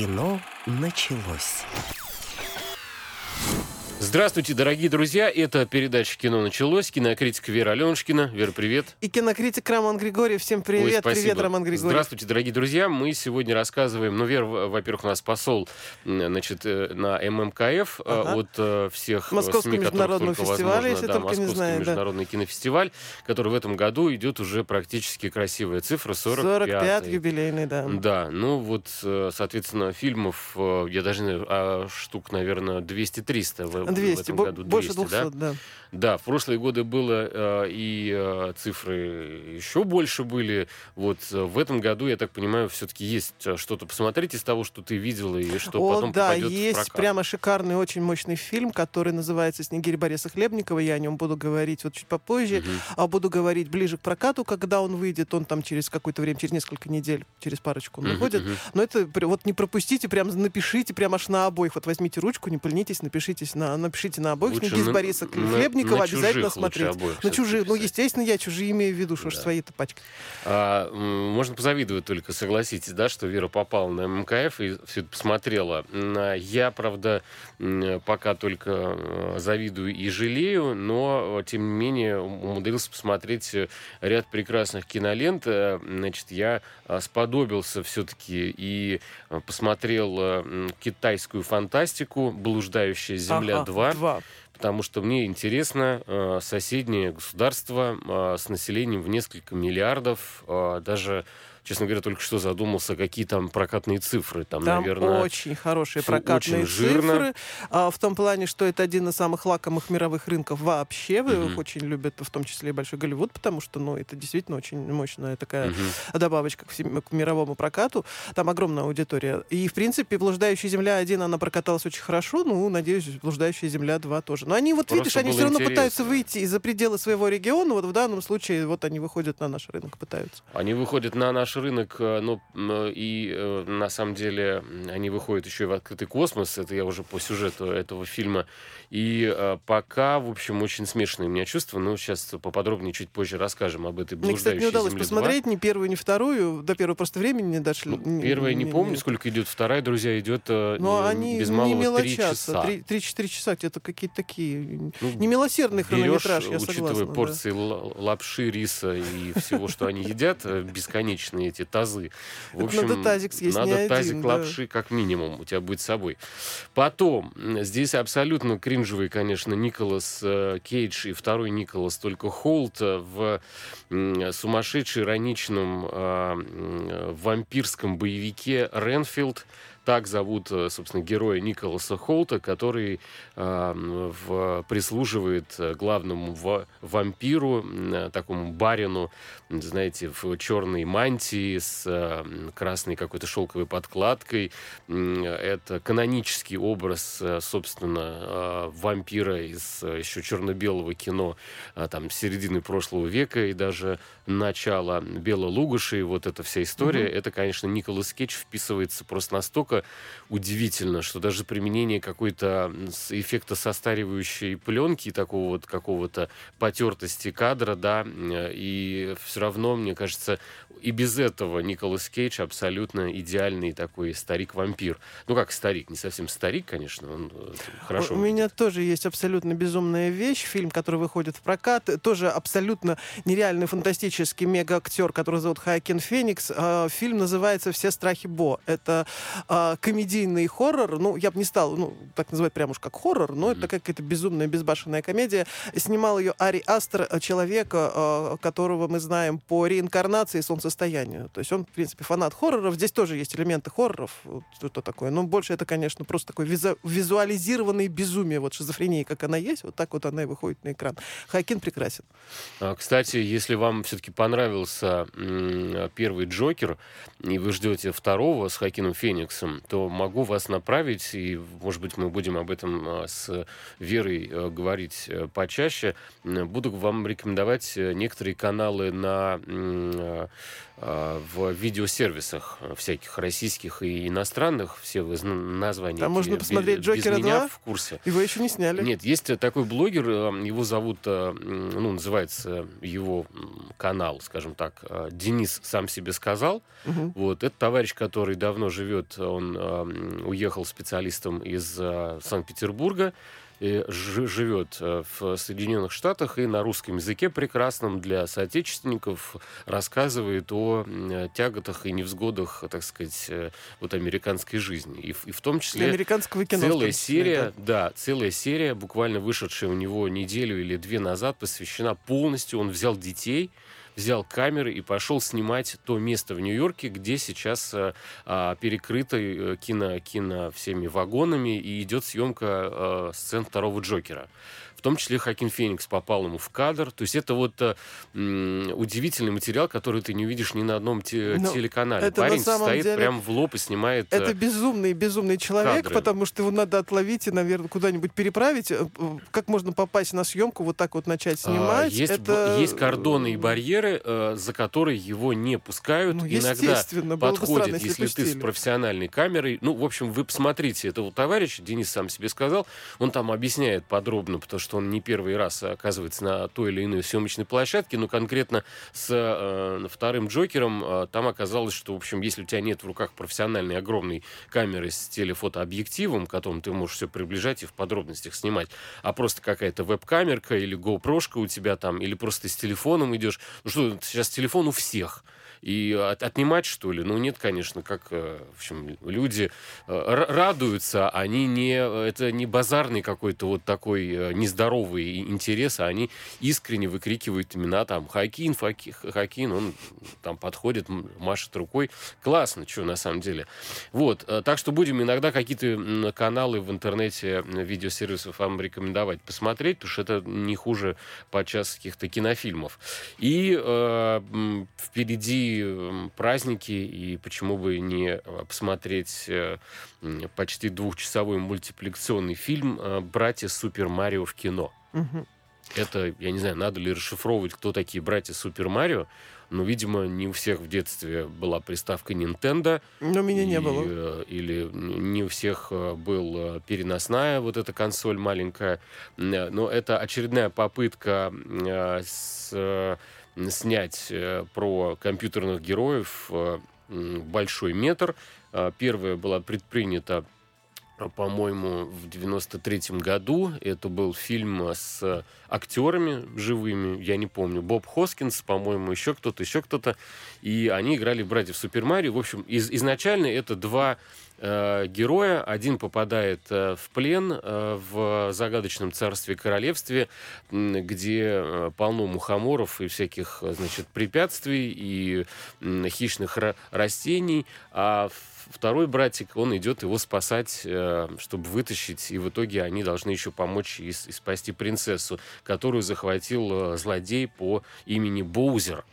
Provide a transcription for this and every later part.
Кино началось. Здравствуйте, дорогие друзья. Это передача «Кино началось». Кинокритик Вера Аленушкина. Вера, привет. И кинокритик Роман Григорьев. Всем привет. Ой, привет, Роман Григорьев. Здравствуйте, дорогие друзья. Мы сегодня рассказываем... Ну, Вера, во-первых, у нас посол значит, э, на ММКФ э, Ага. от э, всех Московский СМИ, международного только фестиваля, возможно. если да, только не Московский знаю, да. международный кинофестиваль, который в этом году идет уже практически красивая цифра, 45. 45 юбилейный, да. Да, ну вот, соответственно, фильмов, я даже не знаю, а штук, наверное, 200-300 в, в 200, этом бо- году. больше 200, 200, да? да. Да, в прошлые годы было э, и э, цифры еще больше были. Вот э, в этом году, я так понимаю, все-таки есть что-то посмотреть из того, что ты видела и что О, потом да, попадет в есть прокат. прямо шикарный, очень мощный фильм, который называется «Снегирь Бориса Хлебникова». Я о нем буду говорить вот чуть попозже. Мгм. А буду говорить ближе к прокату, когда он выйдет. Он там через какое-то время, через несколько недель, через парочку он Мгм, выходит. мгм. Но это вот не пропустите, прям напишите, прям аж на обоих. Вот возьмите ручку, не поленитесь, напишитесь на, напишите на обоих. Лучше «Снегирь на- Бориса Хлебникова» на обязательно смотреть. обоих На чужие, ну, естественно, я чужие имею в виду, что ж Да. свои-то пачкать. А, можно позавидовать только, согласитесь, да, что Вера попала на МКФ и все это посмотрела. Я, правда, пока только э, завидую и жалею, но, э, тем не менее, умудрился посмотреть э, ряд прекрасных кинолент. Значит, я сподобился все-таки и посмотрел китайскую фантастику «Блуждающая земля Ага, 2» Два. потому что мне интересно э, соседнее государство э, с населением в несколько миллиардов, э, даже, честно говоря, только что задумался, какие там прокатные цифры. Там, Там наверное, очень хорошие прокатные очень жирно. цифры. а, в том плане, что это один из самых лакомых мировых рынков вообще. Мгм. Их очень любят, в том числе и Большой Голливуд, потому что ну, это действительно очень мощная такая мгм. добавочка к, всем- к мировому прокату. Там огромная аудитория. И, в принципе, «Блуждающая земля 1», она прокаталась очень хорошо. Ну, надеюсь, «Блуждающая земля 2» тоже. Но они, вот Просто видишь, они все равно интересно. пытаются выйти за пределы своего региона. Вот в данном случае вот они выходят на наш рынок, пытаются. Они выходят на наш рынок, ну, и э, на самом деле они выходят еще и в открытый космос. Это я уже по сюжету этого фильма. И э, пока, в общем, очень смешанные у меня чувства. Ну, сейчас поподробнее чуть позже расскажем об этой Мне, кстати, не удалось земле 2». посмотреть ни первую, ни вторую. До первой просто времени не дошли. Ну, первая не не- помню, не- сколько идет, вторая, друзья, идет Но м, они без не малого три мелочатся. часа. Три- Три-четыре часа. Это какие-то такие... Ну, Немилосердный берешь, хронометраж, я учитывая согласна. да. порции лапши, риса и всего, что они едят, э, бесконечные эти тазы. В Это надо тазик съесть, надо не один, тазик да. лапши как минимум у тебя будет с собой. Потом, м, здесь абсолютно кринжевый, конечно, Николас э, Кейдж и второй Николас, только Холт э, в сумасшедшем, ироничном э, м, вампирском боевике «Ренфилд». Так зовут, э, собственно, героя Николаса Холта, который э, в- прислуживает э, главному ва- вампиру, э, такому барину, знаете, в черной мантии с э, красной какой-то шелковой подкладкой. Это канонический образ, э, собственно, э, вампира из еще черно-белого кино э, там середины прошлого века и даже начала Бела Лугаши. И вот эта вся история, это, конечно, Николас Кейдж вписывается просто настолько удивительно, что даже применение какой-то эффекта состаривающей пленки, такого вот какого-то потертости кадра, да, м, и все равно, мне кажется, и без этого Николас Кейдж абсолютно идеальный такой старик-вампир. Ну, как старик, не совсем старик, конечно, он э, хорошо. У меня тоже есть абсолютно безумная вещь. Фильм, который выходит в прокат. Тоже абсолютно нереальный, фантастический мега-актер, который зовут Хайкин Феникс. А, Фильм называется «Все страхи Бо». Это а, комедийный хоррор. Ну, я бы не стал, ну, так называть прямо уж как хоррор, но это какая-то безумная, безбашенная комедия. Снимал ее Ари Астер, э, человека, а, которого мы знаем по реинкарнации и солнцестоянию. То есть он, в принципе, фанат хорроров. Здесь тоже есть элементы хорроров, что-то такое. Но больше это, конечно, просто такое визу- визуализированное безумие. Вот шизофрения, как она есть, вот так вот она и выходит на экран. Хайкин прекрасен. А, Кстати, если вам все-таки понравился первый Джокер, и вы ждете второго с Хакином Фениксом, то могу вас направить, и, может быть, мы будем об этом а, с Верой э, говорить э, почаще. Буду вам рекомендовать э, некоторые каналы на э, в видеосервисах всяких российских и иностранных. Все вы названия. Там можно без- посмотреть без «Джокера меня 2»? в курсе. Его еще не сняли. Нет, есть такой блогер, его зовут, ну, называется его канал, скажем так, Денис сам себе сказал. Мгм. Вот, это товарищ, который давно живет, он он э, уехал специалистом из э, Санкт-Петербурга, живет э, в Соединенных Штатах и на русском языке прекрасном для соотечественников рассказывает о тяготах и невзгодах, так сказать, э, вот американской жизни. И, и в том числе американского кино, целая серия, да. да, целая серия, буквально вышедшая у него неделю или две назад, посвящена полностью. Он взял детей, взял камеры и пошел снимать то место в Нью-Йорке, где сейчас э, а, перекрыто э, кино, кино всеми вагонами и идет съемка э, сцен второго Джокера в том числе Хакин Феникс попал ему в кадр. То есть это вот э, удивительный материал, который ты не увидишь ни на одном те- Но ну, телеканале. Это Парень стоит деле... прямо в лоб и снимает Это э, безумный, безумный человек, кадры. потому что его надо отловить и, наверное, куда-нибудь переправить. Э, как можно попасть на съемку, вот так вот начать а, снимать? А, есть, это... есть кордоны и барьеры, э, за которые его не пускают. Ну, Иногда подходит, странно, если, если ты с профессиональной камерой. Ну, в общем, вы посмотрите этого товарища, Денис сам себе сказал, он там объясняет подробно, потому что что он не первый раз оказывается на той или иной съемочной площадке, но конкретно с э, вторым Джокером э, там оказалось, что, в общем, если у тебя нет в руках профессиональной огромной камеры с телефотообъективом, которым ты можешь все приближать и в подробностях снимать, а просто какая-то веб-камерка или GoPro у тебя там, или просто с телефоном идешь. Ну что, сейчас телефон у всех и от, отнимать, что ли? Ну, нет, конечно, как, э, в общем, люди э, радуются, они не, это не базарный какой-то вот такой э, нездоровый интерес, а они искренне выкрикивают имена, там, Хакин, Факи, Хакин, он там подходит, машет рукой. Классно, что на самом деле. Вот, так что будем иногда какие-то каналы в интернете видеосервисов вам рекомендовать посмотреть, потому что это не хуже подчас каких-то кинофильмов. И э, впереди праздники, и почему бы не э, посмотреть э, почти двухчасовой мультипликационный фильм э, «Братья Супер Марио в кино». Угу. Это, я не знаю, надо ли расшифровывать, кто такие братья Супер Марио, но, видимо, не у всех в детстве была приставка Nintendo. Но меня и, не было. Или не у всех был переносная вот эта консоль маленькая. Но это очередная попытка с снять э, про компьютерных героев э, большой метр. Э, первая была предпринята по-моему, в 93-м году. Это был фильм с актерами живыми, я не помню, Боб Хоскинс, по-моему, еще кто-то, еще кто-то. И они играли братьев Супер Марио. В общем, из, изначально это два э, героя. Один попадает э, в плен э, в загадочном царстве королевстве, где э, полно мухоморов и всяких, значит, препятствий и э, хищных растений. А второй братик, он идет его спасать, э, чтобы вытащить, и в итоге они должны еще помочь и, и спасти принцессу, которую захватил э, злодей по имени Боузер.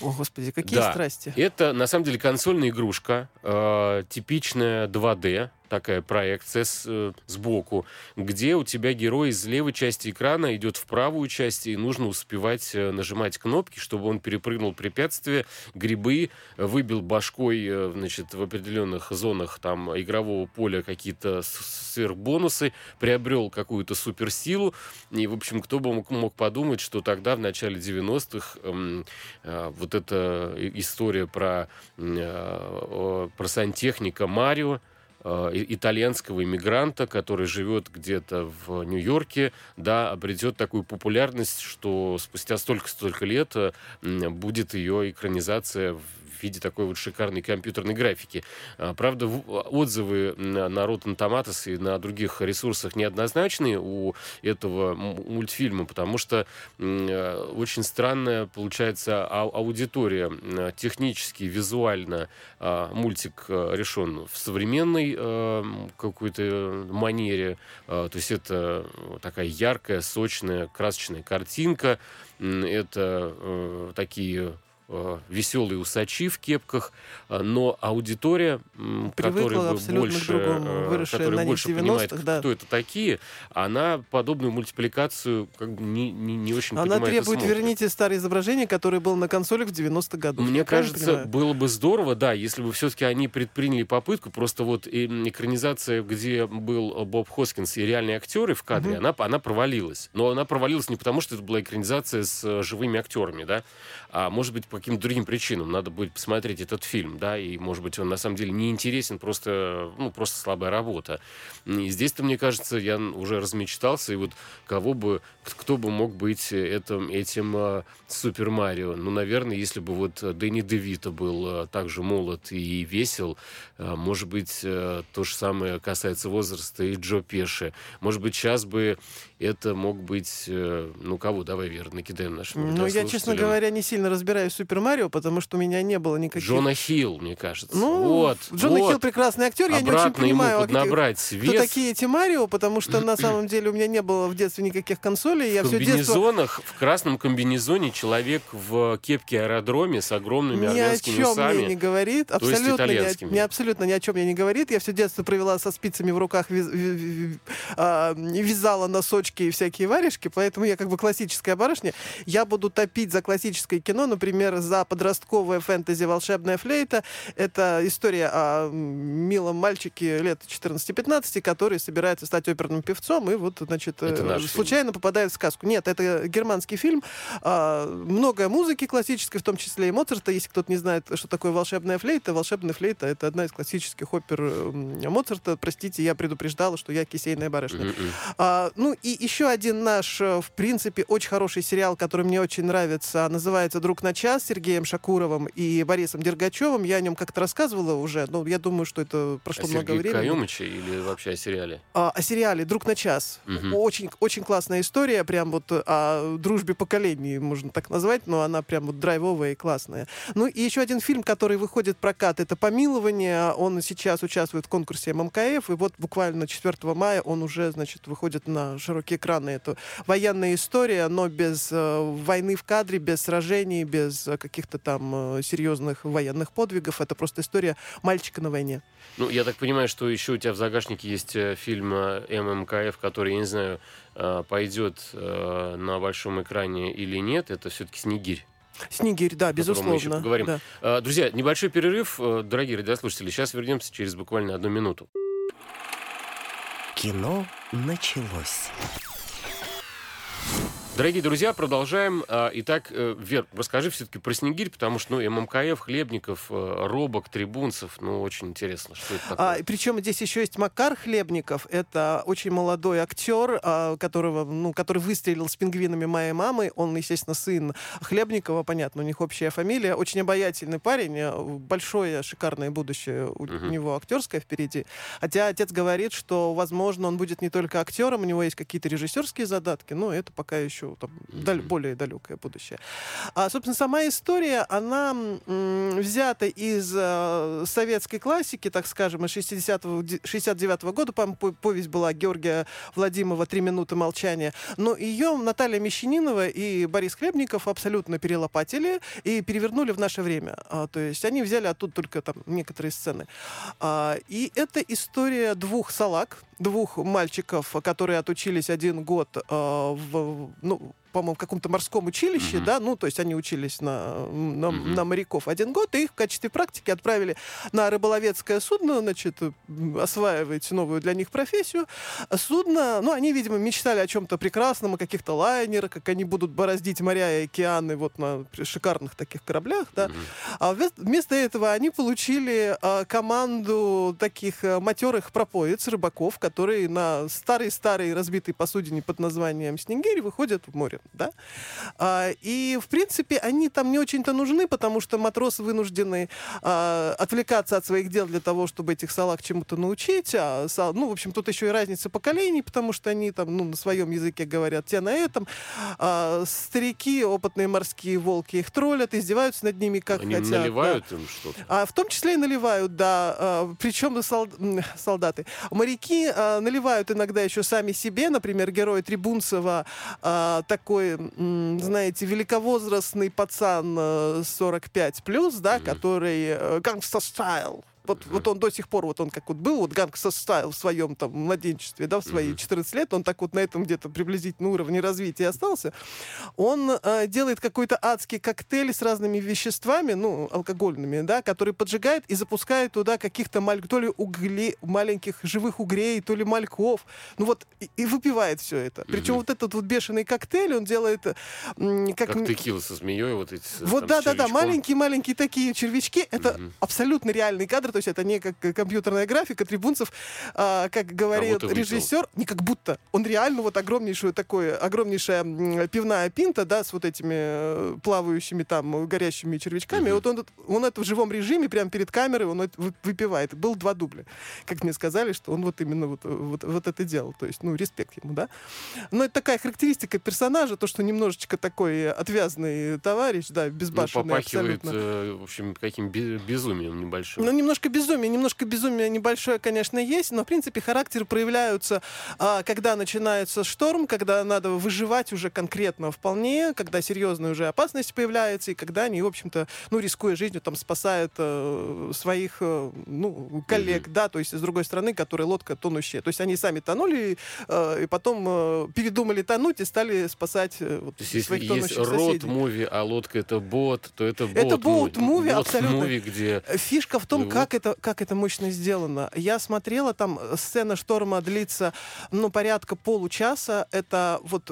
О, Господи, какие да. страсти. Это, на самом деле, консольная игрушка, э, типичная 2D, такая проекция с, э, сбоку, где у тебя герой из левой части экрана идет в правую часть, и нужно успевать э, нажимать кнопки, чтобы он перепрыгнул препятствия, грибы, выбил башкой э, значит, в определенных зонах там, игрового поля какие-то сверхбонусы, приобрел какую-то суперсилу. И, в общем, кто бы мог, подумать, что тогда, в начале 90-х, э, эм, вот эта история про, про сантехника Марио, итальянского иммигранта, который живет где-то в Нью-Йорке, да, обретет такую популярность, что спустя столько-столько лет э, будет ее экранизация в виде такой вот шикарной компьютерной графики. А, правда, отзывы на Rotten Tomatoes и на других ресурсах неоднозначные у этого мультфильма, потому что э, очень странная получается аудитория. Технически, визуально а, мультик э, решен в современной э, какой-то манере. А, то есть это такая яркая, сочная, красочная картинка. Это такие Э, веселые усачи в кепках, э, но аудитория, которая больше, другому, которая больше понимает, да. кто это такие, она подобную мультипликацию как бы не, не, не очень она понимает требует, верните старое изображение, которое было на консолях в 90-х годах. Мне кажется, было бы здорово, да, если бы все-таки они предприняли попытку, просто вот экранизация, где был Боб Хоскинс и реальные актеры в кадре, угу. она, она провалилась. Но она провалилась не потому, что это была экранизация с э, живыми актерами, да, а может быть по каким-то другим причинам. Надо будет посмотреть этот фильм, да, и, может быть, он на самом деле не интересен, просто, ну, просто слабая работа. И здесь-то, мне кажется, я уже размечтался, и вот кого бы, кто бы мог быть этим, этим э, Супер Марио? Ну, наверное, если бы вот Дэнни Девито был э, также молод и весел, э, может быть, то же самое касается возраста и Джо Пеши. Может быть, сейчас бы это мог быть, э, ну, кого? Давай, Вера, накидаем нашим Ну, я, честно говоря, не сильно разбираюсь Супер Марио, потому что у меня не было никаких... Джона Хилл, мне кажется. Ну, вот, Джона вот. Хилл прекрасный актер, я не очень понимаю, ему а какие- поднабрать свет. кто такие эти Марио, потому что на самом деле у меня не было в детстве никаких консолей, я в детство... комбинезонах, в красном комбинезоне человек в кепке аэродроме с огромными Ни о армянскими чем усами. мне не говорит, абсолютно ни, о- ни- абсолютно ни о чем мне не говорит. Я все детство провела со спицами в руках, вяз- а, вязала носочки и всякие варежки, поэтому я как бы классическая барышня. Я буду топить за классическое кино, например, за подростковое фэнтези «Волшебная флейта». Это история о милом мальчике лет 14-15, который собирается стать оперным певцом и вот, значит, э, наш фильм. случайно попадает в сказку. Нет, это германский фильм. А, много музыки классической, в том числе и Моцарта. Если кто-то не знает, что такое волшебная флейта, волшебная флейта — это одна из классических опер м, Моцарта. Простите, я предупреждала, что я кисейная барышня. А, ну и еще один наш, э, в принципе, очень хороший сериал, который мне очень нравится, называется «Друг на час» с Сергеем Шакуровым и Борисом Дергачевым. Я о нем как-то рассказывала уже, но я думаю, что это прошло О много Сергее времени. Каюмыче или вообще о сериале? А, о сериале «Друг на час». Мгм. Очень, очень классная история, прям вот о дружбе поколений, можно так назвать, но она прям вот драйвовая и классная. Ну и еще один фильм, который выходит в прокат, это «Помилование». Он сейчас участвует в конкурсе ММКФ, и вот буквально 4 мая он уже, значит, выходит на широкие экраны. Это военная история, но без э, войны в кадре, без сражений, без э, каких-то там э, серьезных военных подвигов. Это просто история мальчика на войне. Ну, я так понимаю, что еще у тебя в загашнике есть э, фильм э, ММКФ, который, я не знаю, э, пойдет э, на большом экране или нет. Это все-таки «Снегирь». Снегирь, да, котором мы еще безусловно. поговорим. да. Э, Друзья, небольшой перерыв, э, дорогие радиослушатели. Сейчас вернемся через буквально одну минуту. Кино началось. Дорогие друзья, продолжаем. А, Итак, э, Вер, расскажи все-таки про Снегирь, потому что, ну, ММКФ, Хлебников, э, Робок, Трибунцев, ну, очень интересно, что это такое. А, причем здесь еще есть Макар Хлебников. Это очень молодой актер, а, которого, ну, который выстрелил с пингвинами моей мамы. Он, естественно, сын Хлебникова, понятно, у них общая фамилия. Очень обаятельный парень, э, большое, шикарное будущее у Мгм. него актерское впереди. Хотя отец говорит, что, возможно, он будет не только актером, у него есть какие-то режиссерские задатки, но это пока еще там, даль- более далекое будущее. А, собственно, сама история, она м, взята из э, советской классики, так скажем, из 60-го, ди- 69 года. По-моему, по- повесть была Георгия Владимирова «Три минуты молчания». Но ее Наталья Мещанинова и Борис Хлебников абсолютно перелопатили и перевернули в наше время. А, то есть они взяли оттуда только там некоторые сцены. А, и это история двух салак, двух мальчиков, которые отучились один год а, в, ну, look по-моему, в каком-то морском училище, Мгм. да, ну, то есть они учились на, на, Мгм. на моряков один год, и их в качестве практики отправили на рыболовецкое судно, значит, осваивать новую для них профессию. Судно, ну, они, видимо, мечтали о чем-то прекрасном, о каких-то лайнерах, как они будут бороздить моря и океаны вот на шикарных таких кораблях, да. Мгм. А вмес- вместо этого они получили а, команду таких а, матерых пропоиц, рыбаков, которые на старой-старой разбитой посудине под названием Снегирь выходят в море, да. А, и, в принципе, они там не очень-то нужны, потому что матросы вынуждены а, отвлекаться от своих дел для того, чтобы этих салаг чему-то научить. А, са- ну, в общем, тут еще и разница поколений, потому что они там, ну, на своем языке говорят, те на этом. А, старики, опытные морские волки их троллят, издеваются над ними, как Они хотят. да. наливают им что-то. А, в том числе и наливают, да. А, причем сол- солдаты. Моряки а, наливают иногда еще сами себе. Например, герой Трибунцева а, такой, м, знаете, великовозрастный пацан э, 45 плюс, да, Мгм. который gangsta style вот, вот он до сих пор, вот он как вот был, вот gangsta style в своем там младенчестве, да, в свои 14 лет, он так вот на этом где-то приблизительно уровне развития остался, он э, делает какой-то адский коктейль с разными веществами, ну, алкогольными, да, который поджигает и запускает туда каких-то маль... то ли угли... маленьких живых угрей, то ли мальков, ну вот, и, и выпивает все это. Причем вот этот вот бешеный коктейль он делает... Как, как текила со змеей, вот эти Вот да-да-да, маленькие-маленькие такие червячки, это абсолютно реальный кадр, то есть это не как компьютерная графика, трибунцев, а, как говорит режиссер, не как будто, он реально вот огромнейшую такое, огромнейшая пивная пинта, да, с вот этими э, плавающими там горящими червячками, угу. вот он, он это в живом режиме, прямо перед камерой, он это выпивает. Был два дубля. Как мне сказали, что он вот именно вот, вот, вот это делал. То есть, ну, респект ему, да. Но это такая характеристика персонажа, то, что немножечко такой отвязный товарищ, да, безбашенный ну, абсолютно. Э, в общем, каким безумием небольшим. Ну, немножко безумие, немножко безумие небольшое, конечно, есть, но, в принципе, характер проявляются, а, когда начинается шторм, когда надо выживать уже конкретно вполне, когда серьезная уже опасность появляется, и когда они, в общем-то, ну, рискуя жизнью, там, спасают э, своих, э, ну, коллег, mm-hmm. да, то есть, с другой стороны, которые лодка тонущая. То есть, они сами тонули, э, и потом э, передумали тонуть и стали спасать э, вот, то есть, своих если тонущих есть род-муви, а лодка это бот, то это бот. Это боут-муви, абсолютно. Movie, где Фишка в том, как это, как это мощно сделано. Я смотрела, там сцена шторма длится, ну, порядка получаса. Это вот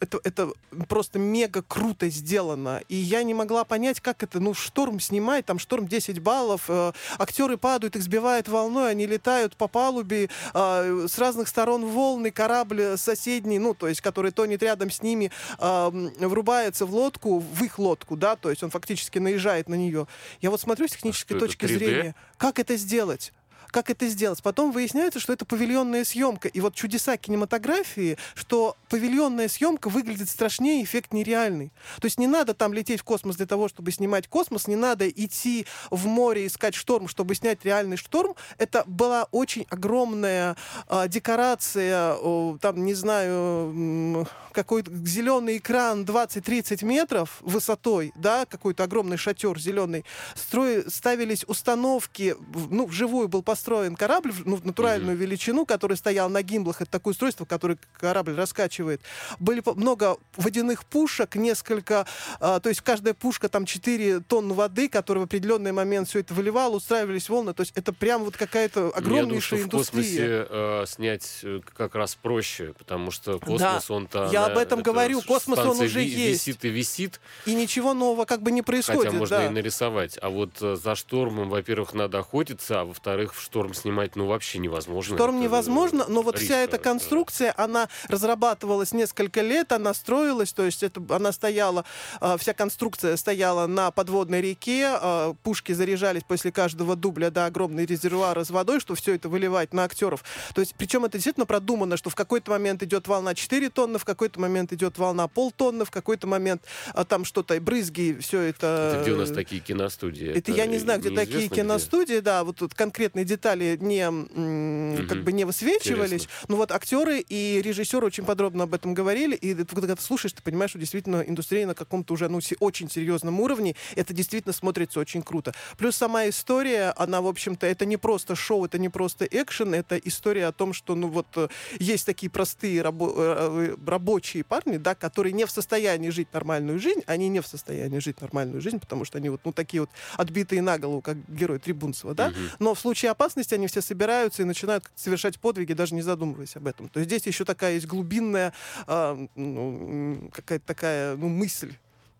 это, это просто мега круто сделано. И я не могла понять, как это, ну, шторм снимает, там шторм 10 баллов, э, актеры падают, их сбивает волной, они летают по палубе, э, с разных сторон волны, корабль соседний, ну, то есть, который тонет рядом с ними, э, врубается в лодку, в их лодку, да, то есть он фактически наезжает на нее. Я вот смотрю с технической а точки зрения, как это сделать? Как это сделать. Потом выясняется, что это павильонная съемка. И вот чудеса кинематографии, что павильонная съемка выглядит страшнее, эффект нереальный. То есть не надо там лететь в космос для того, чтобы снимать космос, не надо идти в море искать шторм, чтобы снять реальный шторм. Это была очень огромная э, декорация, э, там, не знаю, какой-то зеленый экран 20-30 метров высотой, да, какой-то огромный шатер зеленый. Строй, ставились установки, ну, вживую был построен построен корабль ну, в натуральную mm-hmm. величину, который стоял на гимблах. Это такое устройство, которое корабль раскачивает. Были много водяных пушек, несколько... А, то есть каждая пушка там 4 тонны воды, которая в определенный момент все это выливала, устраивались волны. То есть это прям вот какая-то огромнейшая Я думаю, что индустрия. в космосе э, снять э, как раз проще, потому что космос, да, он-то... Я об этом говорю. Космос, он уже ви- есть. Висит и висит. И ничего нового как бы не происходит. Хотя можно да. и нарисовать. А вот э, за штормом, во-первых, надо охотиться, а во-вторых, в шторм снимать, ну, вообще невозможно. Шторм это невозможно, но вот вся эта конструкция, да. она разрабатывалась несколько лет, она строилась, то есть это, она стояла, э, вся конструкция стояла на подводной реке, э, пушки заряжались после каждого дубля до да, огромный резервуара с водой, что все это выливать на актеров. То есть, причем это действительно продумано, что в какой-то момент идет волна 4 тонны, в какой-то момент идет волна полтонны, в какой-то момент а, там что-то, брызги, все это... Это где у нас такие киностудии? Это, это я не знаю, где такие киностудии, где? да, вот тут конкретные детали не, угу. как бы не высвечивались. Интересно. Но вот актеры и режиссеры очень подробно об этом говорили, и ты, когда ты слушаешь, ты понимаешь, что действительно индустрия на каком-то уже ну, очень серьезном уровне, это действительно смотрится очень круто. Плюс сама история, она, в общем-то, это не просто шоу, это не просто экшен, это история о том, что, ну вот, э, есть такие простые рабо- э, рабочие парни, да, которые не в состоянии жить нормальную жизнь, они не в состоянии жить нормальную жизнь, потому что они вот, ну, такие вот отбитые на голову, как герой Трибунцева, да, угу. но в случае опасности они все собираются и начинают совершать подвиги, даже не задумываясь об этом. То есть здесь еще такая есть глубинная э, ну, какая-то такая ну, мысль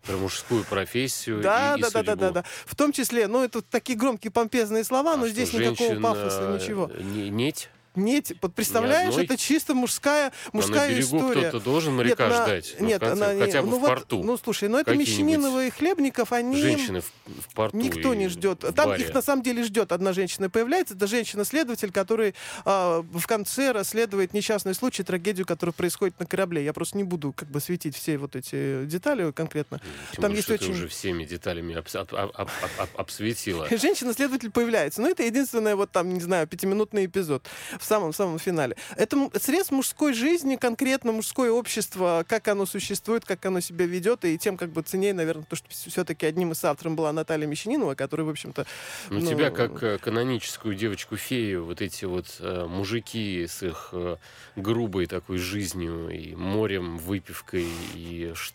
про мужскую профессию да, и, да, и да, да, да, да. В том числе, ну, это такие громкие помпезные слова, а но здесь никакого пафоса, ничего. Не, неть? Нет, вот представляешь, это чисто мужская, мужская на берегу история. кто-то должен моряка нет, ждать. На, нет, конце, она, хотя бы ну в вот, порту. Ну, слушай, ну это Мещанинова и Хлебников, они... Женщины в, в порту Никто не ждет. Там баре. их на самом деле ждет. Одна женщина появляется, это женщина-следователь, который а, в конце расследует несчастный случай, трагедию, которая происходит на корабле. Я просто не буду как бы светить все вот эти детали конкретно. Тем Там есть очень... уже всеми деталями об, об, об, об, об, обсветила. Женщина-следователь появляется. Но ну, это единственное вот там, не знаю, пятиминутный эпизод. в самом-самом финале. Это срез мужской жизни, конкретно мужское общество, как оно существует, как оно себя ведет, и тем как бы ценнее, наверное, то, что все-таки одним из авторов была Наталья Мещанинова, которая, в общем-то... Ну, ну, тебя, как э, каноническую девочку-фею, вот эти вот э, мужики с их э, грубой такой жизнью и морем, выпивкой и ш-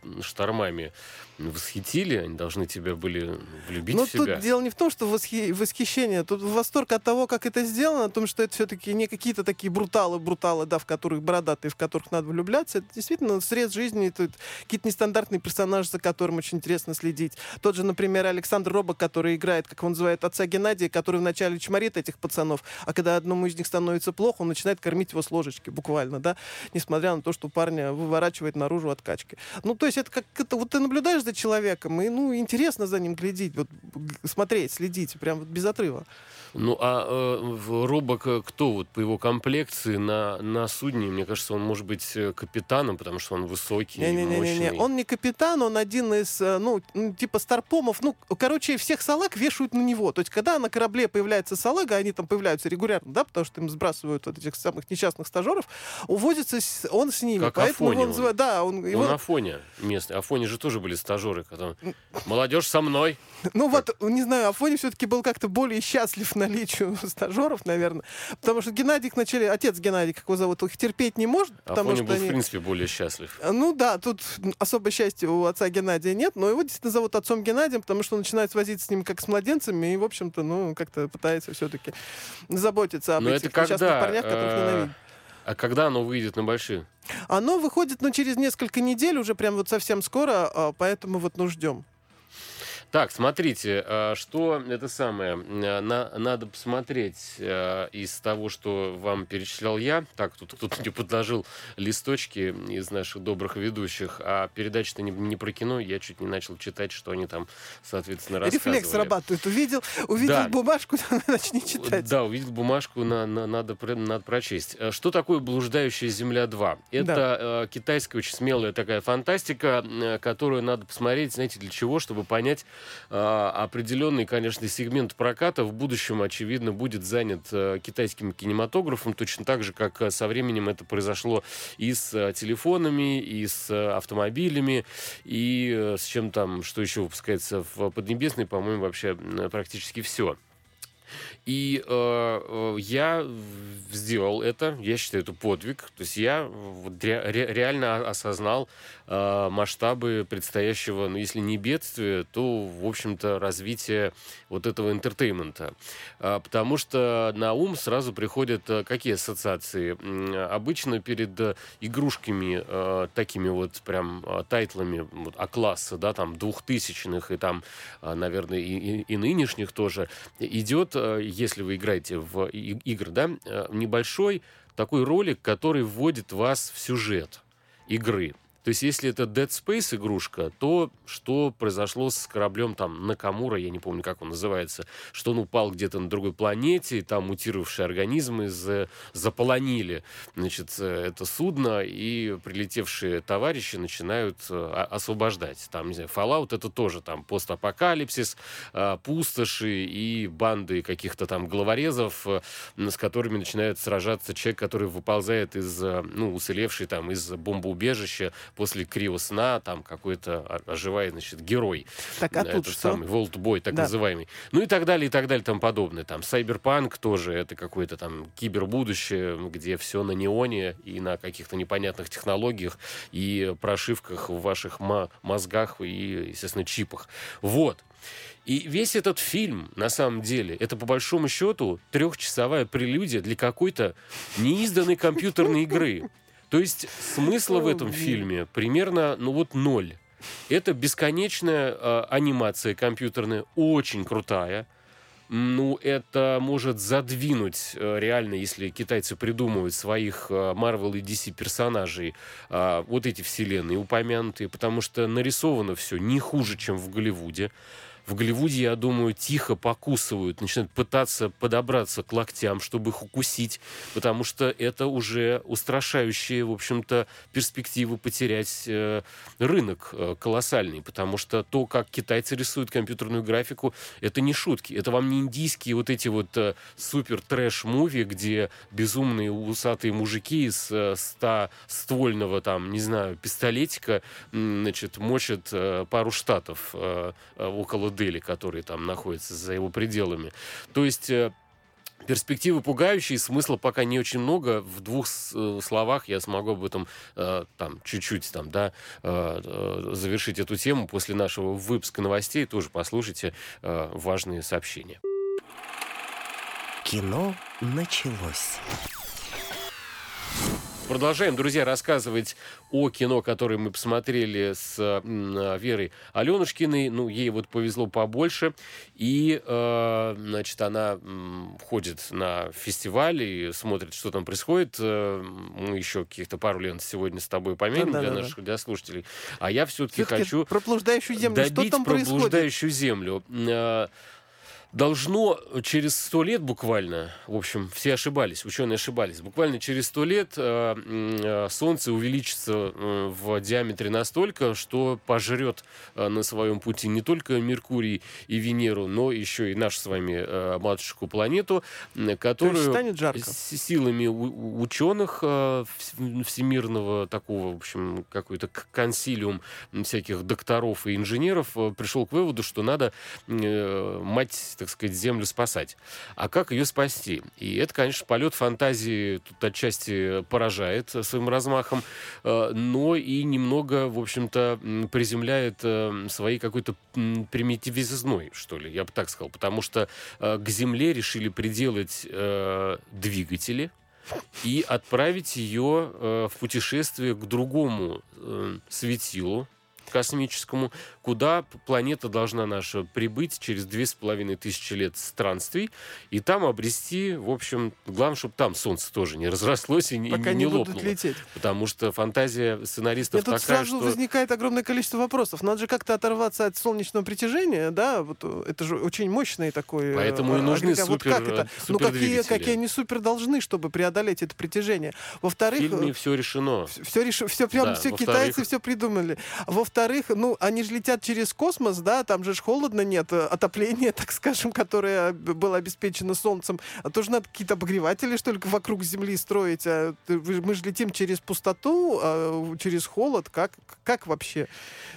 штормами восхитили, они должны тебя были влюбить Но в себя. Ну, тут дело не в том, что восхи- восхищение, тут восторг от того, как это сделано, о том, что это все-таки не какие-то такие бруталы-бруталы, да, в которых бородатые, в которых надо влюбляться. Это действительно срез жизни, тут какие-то нестандартные персонажи, за которым очень интересно следить. Тот же, например, Александр Робок, который играет, как он называет, отца Геннадия, который вначале чморит этих пацанов, а когда одному из них становится плохо, он начинает кормить его с ложечки, буквально, да, несмотря на то, что парня выворачивает наружу от качки. Ну, то есть это как это, вот ты наблюдаешь за человеком, и, ну, интересно за ним глядеть, вот, смотреть, следить, прям вот без отрыва. Ну, а э, Робок э, кто вот по его комплекции на, на судне? Мне кажется, он может быть э, капитаном, потому что он высокий, Не-не-не-не, мощный. он не капитан, он один из, э, ну, типа старпомов. Ну, короче, всех салаг вешают на него. То есть, когда на корабле появляется салага, они там появляются регулярно, да, потому что им сбрасывают вот этих самых несчастных стажеров, увозится он с ними. Как Поэтому Афоня его он. называют, да, он, его- Он Афоня местный. Афоне же тоже были стажеры. Когда... Молодежь со мной. Ну вот, не знаю, Афоня все-таки был как-то более счастлив наличию стажеров, наверное. Потому что Геннадий вначале, отец Геннадий, как его зовут, их терпеть не может, потому Афоня что был, в они... принципе, более счастлив. Ну да, тут особо счастья у отца Геннадия нет, но его действительно зовут отцом Геннадием, потому что он начинает возиться с ним как с младенцами и, в общем-то, ну, как-то пытается все-таки заботиться об Но этих это когда... парнях, которых э, ненавидит. А когда оно выйдет на большие? Оно выходит, ну, через несколько недель, уже прям вот совсем скоро, а, поэтому вот, ну, ждем. Так, смотрите, а, что это самое, а, на- надо посмотреть а, из того, что вам перечислял я. Так, тут кто-то мне подложил листочки из наших добрых ведущих, а передача-то не, не про кино, я чуть не начал читать, что они там, соответственно, рассказывали. Рефлекс срабатывает. Увидел, увидел Да. бумажку, начни читать. Да, увидел бумажку, на, на- надо, надо прочесть. Э, Что такое «Блуждающая земля 2»? Это э, китайская очень смелая такая фантастика, которую надо посмотреть, знаете, для чего? Чтобы понять определенный, конечно, сегмент проката в будущем, очевидно, будет занят э, китайским кинематографом, точно так же, как э, со временем это произошло и с э, телефонами, и с автомобилями, и с чем там, что еще выпускается в Поднебесной, по-моему, вообще практически все. И э, э, я сделал это, я считаю, это подвиг. То есть я вот ре- ре- реально осознал э, масштабы предстоящего, ну, если не бедствия, то, в общем-то, развития вот этого entertainment а. А, потому что на ум сразу приходят э, какие ассоциации? М, Обычно перед э, игрушками э, такими вот прям э, тайтлами вот, А-класса, да, там, двухтысячных и там, а, наверное, и, и- и нынешних тоже, идет, э, если вы играете в игры, да, э, небольшой такой ролик, который вводит вас в сюжет игры. То есть, если это Dead Space игрушка, то что произошло с кораблем там Накамура, я не помню, как он называется, что он упал где-то на другой планете, и там мутировавшие организмы за- заполонили, значит, э, это судно, и прилетевшие товарищи начинают э, освобождать. Там, не знаю, Fallout это тоже там постапокалипсис, э, пустоши и банды каких-то там головорезов, э, с которыми начинает сражаться человек, который выползает из, ну, уцелевший там из бомбоубежища после криосна, там какой-то оживает, значит, герой. Так, а тут этот что? самый Волтбой, так Да. называемый. Ну и так далее, и так далее, тому подобное. Там Сайберпанк тоже, это какое-то там кибербудущее, где все на неоне и на каких-то непонятных технологиях и прошивках в ваших мо- мозгах и, естественно, чипах. Вот. И весь этот фильм, на самом деле, это по большому счету трехчасовая прелюдия для какой-то неизданной компьютерной игры. То есть смысла в этом фильме примерно, ну вот, ноль. Это бесконечная э, анимация компьютерная, очень крутая. Ну, это может задвинуть э, реально, если китайцы придумывают своих э, Marvel и DC персонажей, э, вот эти вселенные упомянутые, потому что нарисовано все не хуже, чем в Голливуде. В Голливуде, я думаю, тихо покусывают, начинают пытаться подобраться к локтям, чтобы их укусить, потому что это уже устрашающие, в общем-то, перспективы потерять э, рынок э, колоссальный, потому что то, как китайцы рисуют компьютерную графику, это не шутки, это вам не индийские вот эти вот э, супер трэш-муви, где безумные усатые мужики из э, ста ствольного там, не знаю, пистолетика, значит, мочат э, пару штатов э, э около Дели, которые там находятся за его пределами. То есть э, перспективы пугающие, смысла пока не очень много. В двух э, словах я смогу об этом э, там чуть-чуть там, да, э, завершить эту тему после нашего выпуска новостей. Тоже послушайте важные сообщения. Кино началось. Продолжаем, друзья, рассказывать о кино, которое мы посмотрели с э, Верой Аленушкиной. Ну, ей вот повезло побольше. И, э, значит, она ходит на фестиваль и смотрит, что там происходит. Э, мы еще каких-то пару лент сегодня с тобой помянем да, для да, наших да. для слушателей. А я все-таки все хочу... Про блуждающую землю. Добить что там про происходит? блуждающую землю. Э, должно через сто лет буквально, в общем, все ошибались, ученые ошибались, буквально через сто лет э, э, Солнце увеличится э, в диаметре настолько, что пожрет э, на своем пути не только Меркурий и Венеру, но еще и нашу с вами э, матушку планету, которую станет жарко. силами ученых э, всемирного такого, в общем, какой-то консилиум всяких докторов и инженеров э, пришел к выводу, что надо э, мать так сказать, Землю спасать. А как ее спасти? И это, конечно, полет фантазии тут отчасти поражает своим размахом, э, но и немного, в общем-то, приземляет э, своей какой-то примитивизной, что ли, я бы так сказал. Потому что э, к Земле решили приделать двигатели, и отправить ее в путешествие к другому светилу, космическому, куда планета должна наша прибыть через две с половиной тысячи лет странствий, и там обрести, в общем, главное, чтобы там Солнце тоже не разрослось и Пока не, не, лопнуло. лететь. Потому что фантазия сценаристов Нет, такая, тут сразу что... возникает огромное количество вопросов. Надо же как-то оторваться от солнечного притяжения, да, вот э, это же очень мощный такой... Э, Поэтому и нужны агрегат. супер вот как это? Ну, какие, какие они супер должны, чтобы преодолеть это притяжение? Во-вторых... В фильме все решено. Все, решено, все прям, да, все китайцы все придумали. Во-вторых, ну, они же летят через космос, да, там же ж холодно нет, э, отопление, так скажем, которое было обеспечено Солнцем. А тоже надо какие-то обогреватели, что ли, вокруг Земли строить. А мы же летим через пустоту, а через холод. Как, как вообще?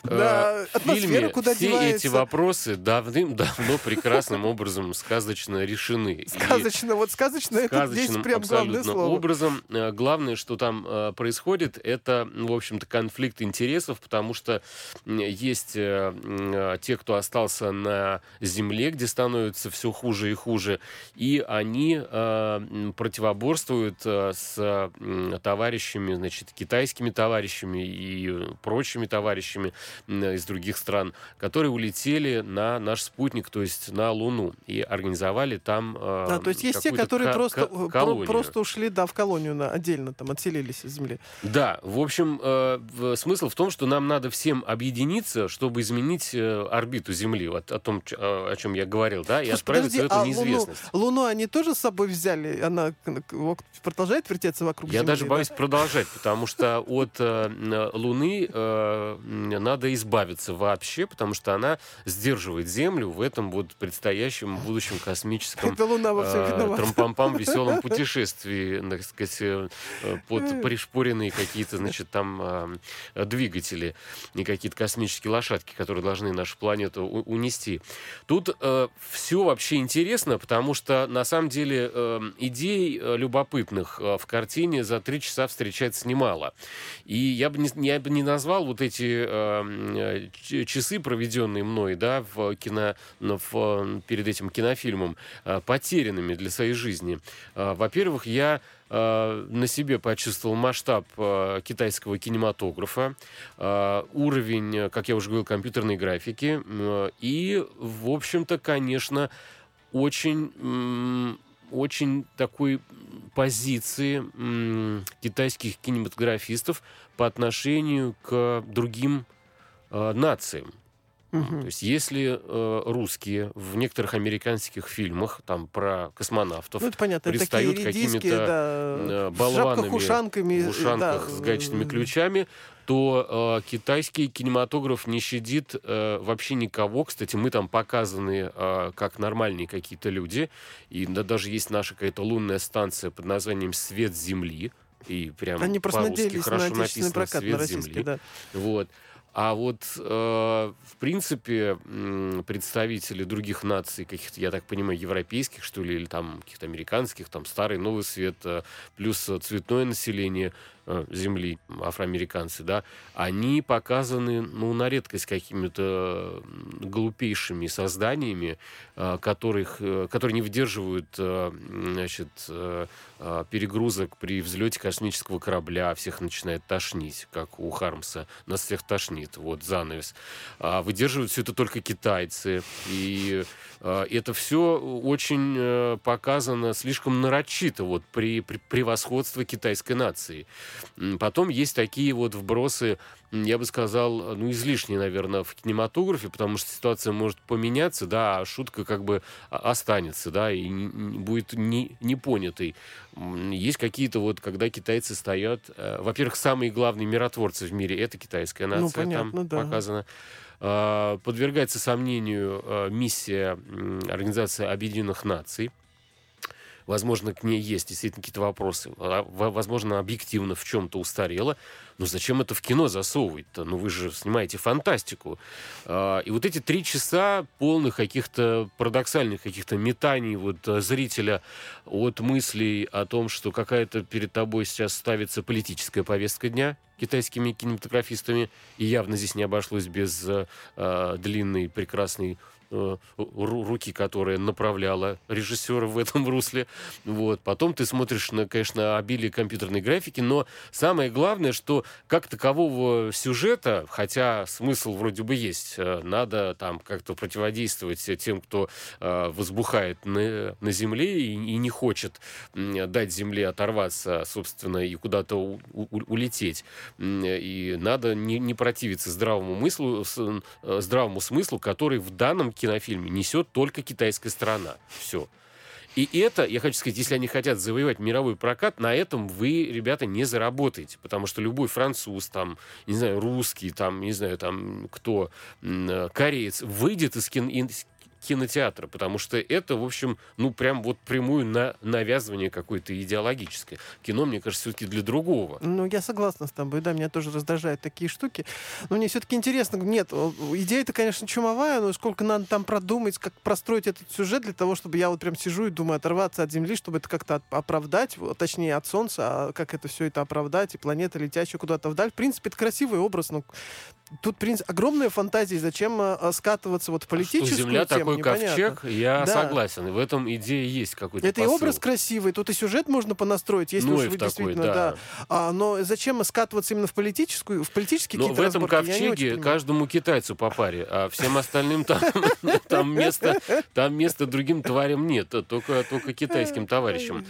Э, да, атмосфера куда все девается? эти вопросы давным-давно прекрасным образом сказочно решены. Сказочно, вот сказочно, это здесь прям главное слово. образом. Э, главное, что там происходит, это, в общем-то, конфликт интересов, потому что есть э, э, те, кто остался на земле, где становится все хуже и хуже, и они э, противоборствуют с товарищами, значит, китайскими товарищами и прочими товарищами из других стран, которые улетели на наш спутник, то есть на Луну, и организовали там Да, то есть есть те, которые просто, про, просто ушли, да, в колонию на, отдельно, там, отселились из Земли. Да, в общем, смысл в том, что нам надо всем объединиться, чтобы изменить э, орбиту Земли, вот о том, о чем я говорил, да, и Слушай, отправиться подожди, в эту а неизвестность. Луну, Луну они тоже с собой взяли? Она продолжает вертеться вокруг я Земли? Я даже боюсь да? продолжать, потому что от э, Луны э, надо избавиться вообще, потому что она сдерживает Землю в этом вот предстоящем будущем космическом трампампам веселом путешествии, так сказать, под пришпоренные какие-то, значит, там двигатели и какие-то космические лошадки, которые должны нашу планету унести. Тут э, все вообще интересно, потому что на самом деле э, идей э, любопытных э, в картине за три часа встречается немало. И я бы не, я бы не назвал вот эти э, часы, проведенные мной, да, в кино, в, перед этим кинофильмом, э, потерянными для своей жизни. Э, во-первых, я Э, на себе почувствовал масштаб э, китайского кинематографа, э, уровень, как я уже говорил, компьютерной графики и, в общем-то, конечно, очень очень такой позиции китайских кинематографистов по отношению к другим нациям. То есть если э, русские в некоторых американских фильмах там про космонавтов Ну, это понятно, редиски, какими-то да, э, в болванами шапках-ушанками. в ушанках да, с гаечными ключами, то э, китайский кинематограф не щадит э, вообще никого. Кстати, мы там показаны э, как нормальные какие-то люди. И да, даже есть наша какая-то лунная станция под названием «Свет Земли». И прям Они по-русски на хорошо написано прокат, на «Свет российский, Земли». да. Вот. А вот, э, в принципе, представители других наций, каких-то, я так понимаю, европейских, что ли, или там каких-то американских, там старый, новый свет, э, плюс э, цветное население Земли, афроамериканцы, да, они показаны, ну, на редкость какими-то глупейшими созданиями, э, которых, э, которые не выдерживают, э, значит, э, э, перегрузок при взлете космического корабля, всех начинает тошнить, как у Хармса, нас всех тошнит, вот, занавес. А выдерживают все это только китайцы, и э, это все очень э, показано слишком нарочито, вот, при, при превосходстве китайской нации. Потом есть такие вот вбросы, я бы сказал, ну, излишние, наверное, в кинематографе, потому что ситуация может поменяться, да, а шутка как бы останется, да, и не- не- будет не, непонятой. М, Есть какие-то вот, когда китайцы стоят... э, Во-первых, самые главные миротворцы в мире — это китайская нация, Ну, понятно, там да. показано. А, Подвергается сомнению э, миссия Организации Объединенных Наций. Возможно, к ней есть действительно какие-то вопросы. А, во- Возможно, объективно в чем-то устарела. Но зачем это в кино засовывать-то? Ну, вы же снимаете фантастику. А, И вот эти три часа полных каких-то парадоксальных каких-то метаний вот э, зрителя от мыслей о том, что какая-то перед тобой сейчас ставится политическая повестка дня китайскими кинематографистами, и явно здесь не обошлось без э, э, длинной прекрасной руки, которая направляла режиссера в этом русле. Вот. Потом ты смотришь на, конечно, обилие компьютерной графики, но самое главное, что как такового сюжета, хотя смысл вроде бы есть, э, надо там как-то противодействовать тем, кто э, возбухает на, на земле и, и не хочет дать земле оторваться, собственно, и куда-то у- у- улететь. И надо не, не противиться здравому, мыслу, э, здравому смыслу, который в данном кинофильме несет только китайская сторона. Все. И это, я хочу сказать, если они хотят завоевать мировой прокат, на этом вы, ребята, не заработаете. Потому что любой француз, там, не знаю, русский, там, не знаю, там, кто, э, кореец, выйдет из, кин- из кинотеатра, потому что это, в общем, ну, прям вот прямую на навязывание какое-то идеологическое. Кино, мне кажется, все-таки для другого. Ну, я согласна с тобой, да, меня тоже раздражают такие штуки. Но мне все-таки интересно, нет, идея-то, конечно, чумовая, но сколько надо там продумать, как простроить этот сюжет для того, чтобы я вот прям сижу и думаю оторваться от Земли, чтобы это как-то оправдать, вот, точнее, от Солнца, а как это все это оправдать, и планета летящая куда-то вдаль. В принципе, это красивый образ, но тут, в принципе, огромная фантазия, зачем а, скатываться вот в политическую что Земля тему, такой непонятно. ковчег, я Да. согласен. И в этом идея есть какой-то Это и посыл. образ красивый, тут и сюжет можно понастроить, если уж Ноев вы такой, действительно, да. да. А, но зачем скатываться именно в политическую, в политические Но какие-то в этом ковчеге каждому китайцу по паре, а всем остальным там, там, места, там места другим тварям нет, только, только китайским товарищам.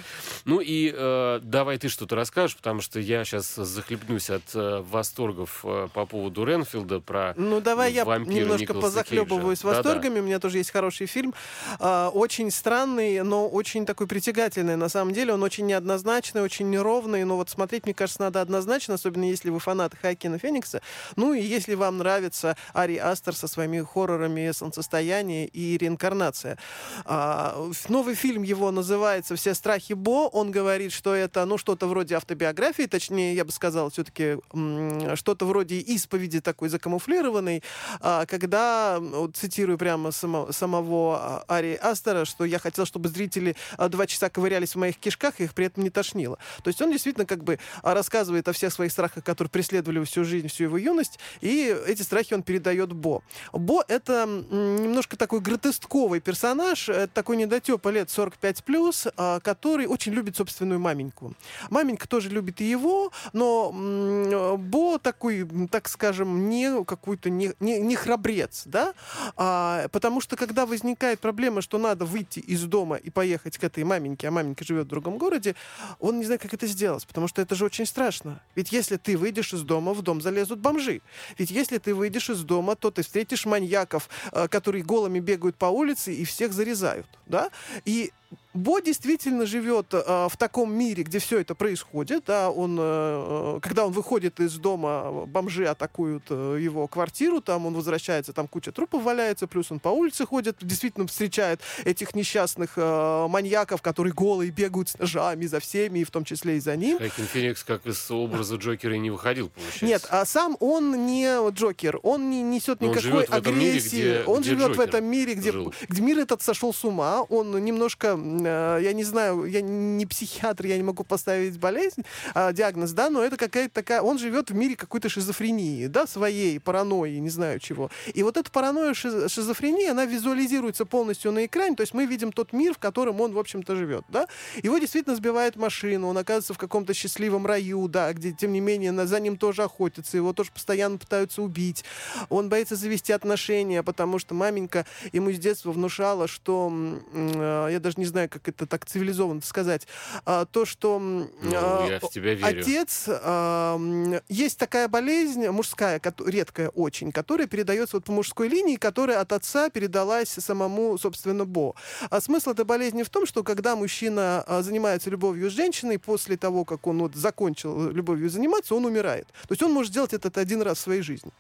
Ну и э, давай ты что-то расскажешь, потому что я сейчас захлебнусь от э, восторгов э, по поводу Ренфилда про Ну, давай я немножко позахлебываюсь восторгами. У меня тоже есть хороший фильм. А, очень странный, но очень такой притягательный. На самом деле он очень неоднозначный, очень неровный. Но вот смотреть, мне кажется, надо однозначно, особенно если вы фанат Хайкина Феникса. Ну и если вам нравится Ари Астер со своими хоррорами «Солнцестояние» и «Реинкарнация». А, новый фильм его называется «Все страхи Бо». Он говорит, что это, ну, что-то вроде автобиографии, точнее, я бы сказал, все-таки что-то вроде исповеди такой закамуфлированной, а, когда, цитирую прямо само- самого а, Ари Астера, что я хотел, чтобы зрители а, два часа ковырялись в моих кишках, и их при этом не тошнило. То есть он действительно как бы а, рассказывает о всех своих страхах, которые преследовали всю жизнь, всю его юность, и эти страхи он передает Бо. Бо — это немножко такой гротесковый персонаж, такой недотепа лет 45+, а, который очень любит собственную маменьку. Маменька тоже любит его, но Бо такой, так скажем, не какой-то не, не, не храбрец, да, а, потому что когда возникает проблема, что надо выйти из дома и поехать к этой маменьке, а маменька живет в другом городе, он не знает, как это сделать, потому что это же очень страшно. Ведь если ты выйдешь из дома, в дом залезут бомжи. Ведь если ты выйдешь из дома, то ты встретишь маньяков, э, которые голыми бегают по улице и всех зарезают, да, и Бо действительно живет э, в таком мире, где все это происходит. Да, он, э, когда он выходит из дома, бомжи атакуют э, его квартиру, там он возвращается, там куча трупов валяется, плюс он по улице ходит, действительно встречает этих несчастных э, маньяков, которые голые бегают с ножами за всеми, и в том числе и за ним. Хайкин Феникс как из образа Джокера и не выходил, получается. Нет, а сам он не Джокер, он не несет никакой в этом мире, агрессии. где- он где живет в Джокер этом мире, где, жил. где мир этот сошел с ума, он немножко, э, я не знаю, я не психиатр, я не могу поставить болезнь, а, диагноз, да, но это какая-то такая, он живет в мире какой-то шизофрении, да, своей паранойи, не знаю чего. И вот эта паранойя, шиз- шизофрения, она визуализируется полностью на экране, то есть мы видим тот мир, в котором он, в общем-то, живет, да. Его действительно сбивает машину, он оказывается в каком-то счастливом раю, да, где, тем не менее, за ним тоже охотятся, его тоже постоянно пытаются убить. Он боится завести отношения, потому что маменька ему с детства внушала, что, э, я даже не знаю, как это так цивилизованно сказать, а, то, что Ну, а, я в тебя верю. отец, есть такая болезнь мужская, редкая очень, которая передается вот по мужской линии, которая от отца передалась самому, собственно, Бо. А смысл этой болезни в том, что когда мужчина а, занимается любовью с женщиной, после того, как он вот закончил любовью заниматься, он умирает. То есть он может сделать это один раз в своей жизни.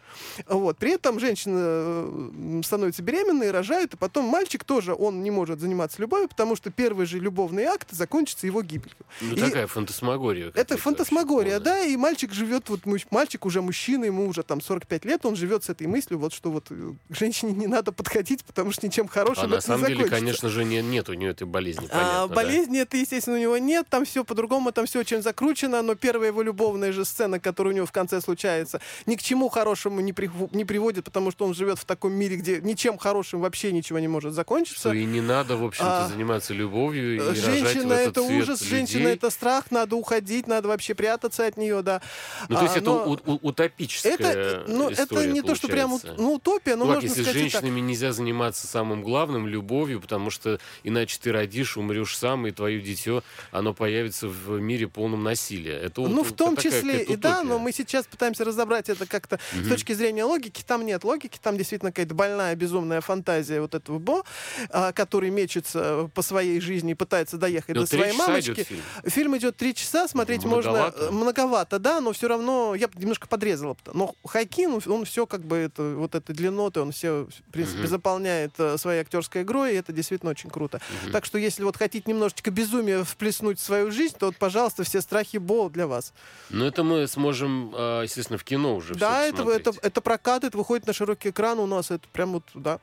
Вот. При этом женщина э, становится беременной, рожает, и потом мальчик тоже, он не может заниматься любовью, потому что первый же любовный акт закончится его гибелью. Ну, И такая фантасмагория. это фантасмагория, вообще да, и мальчик живет, вот мальчик уже мужчина, ему уже там 45 лет, он живет с этой мыслью, вот что вот э, к женщине не надо подходить, потому что ничем хорошим А это на самом не деле, закончится. конечно же, не- нет у нее этой болезни. А, понятно, да. болезни это, естественно, у него нет, там все по-другому, там все очень закручено, но первая его любовная же сцена, которая у него в конце случается, ни к чему хорошему не, прив- не приводит, потому что он живет в таком мире, где ничем хорошим вообще ничего не может закончиться. Что и не надо, в общем-то, А, заниматься любовью и рожать Женщина этот это ужас, людей. женщина это страх, надо уходить, надо вообще прятаться от нее, да. Ну, то есть А, это но- у- у- утопическая Это, ну, это не то, что прям получается. ну, утопия, но Ну, можно если с сказать и так. женщинами нельзя заниматься самым главным, любовью, потому что иначе ты родишь, умрешь сам, и твое дитё, оно появится в мире полном насилия. Это Ну, вот в том такая числе и да, но мы сейчас пытаемся разобрать это как-то с точки зрения логики. Там нет логики, там действительно какая-то больная, безумная фантазия вот этого Бо, а, который мечется по своей жизни и пытается доехать до своей мамочки. фильм. Фильм идет три часа, смотреть Многовато. можно э, многовато, да, но все равно я б немножко подрезала. Но Хайкин, он, все как бы это, вот этой длинноты, он все, в принципе, Мгм. заполняет э, своей актерской игрой, и это действительно очень круто. Так что если вот хотите немножечко безумия вплеснуть в свою жизнь, то вот, пожалуйста, все страхи Бо для вас. Ну, это мы сможем, а, естественно, в кино уже да, это, это, это прокат, это выходит на широкий экран у нас, это прям вот, да.